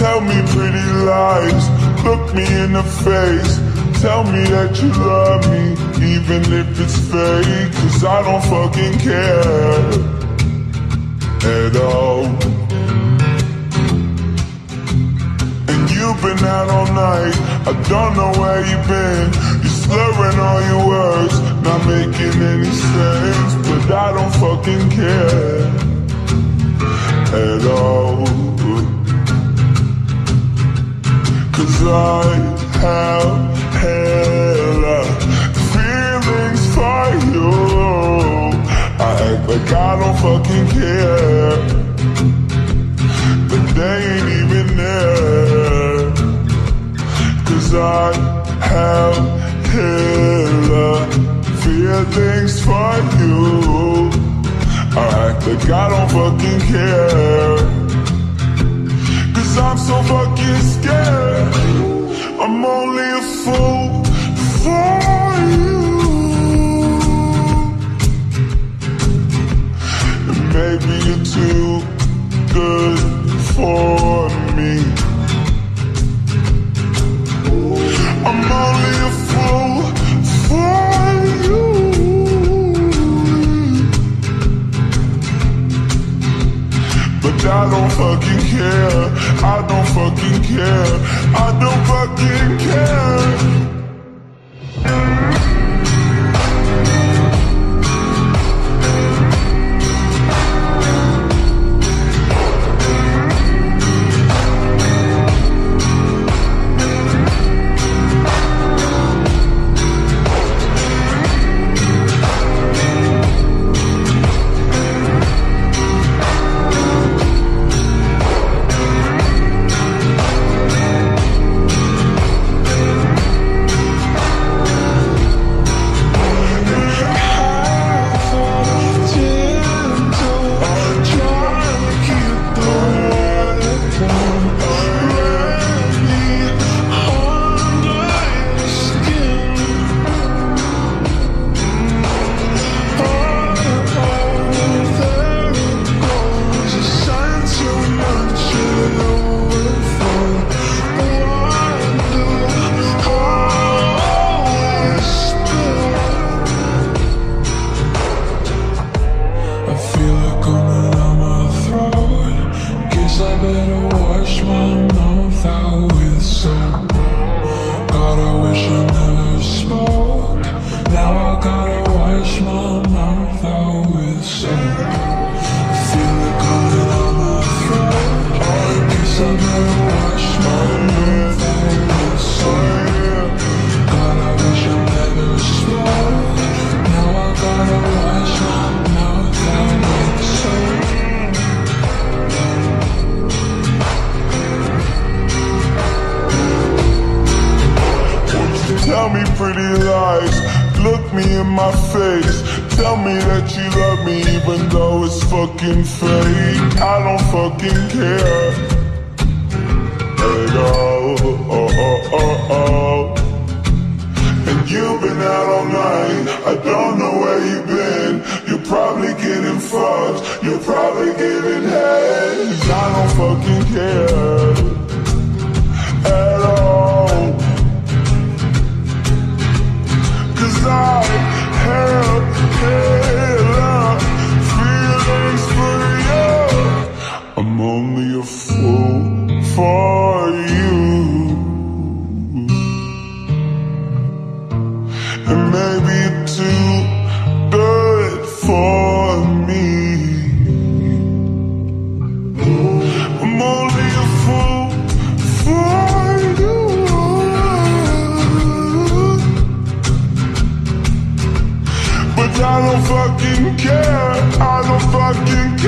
Tell me pretty lies, look me in the face. Tell me that you love me, even if it's fake. Cause I don't fucking care at all. And you've been out all night, I don't know where you've been. You're slurring all your words, not making any sense. But I don't fucking care at all. Cause I have hella feelings for you. I act like I don't fucking care. But they ain't even there. Cause I have hella feelings for you. I act like I don't fucking care. Cause I'm so fucking scared. I'm only a fool for you. And maybe you're too good for me. I don't fucking care. I don't fucking care. I don't fucking care. Feel it coming pretty lies, look me in my face. Tell me that you love me even though it's fucking fake. I don't fucking care at all. Oh, oh, oh, oh. And you've been out all night, I don't know where you've been. You're probably getting fucked, you're probably giving head. 'Cause I don't fucking care maybe too good for me. I'm only a fool for you. But I don't fucking care. I don't fucking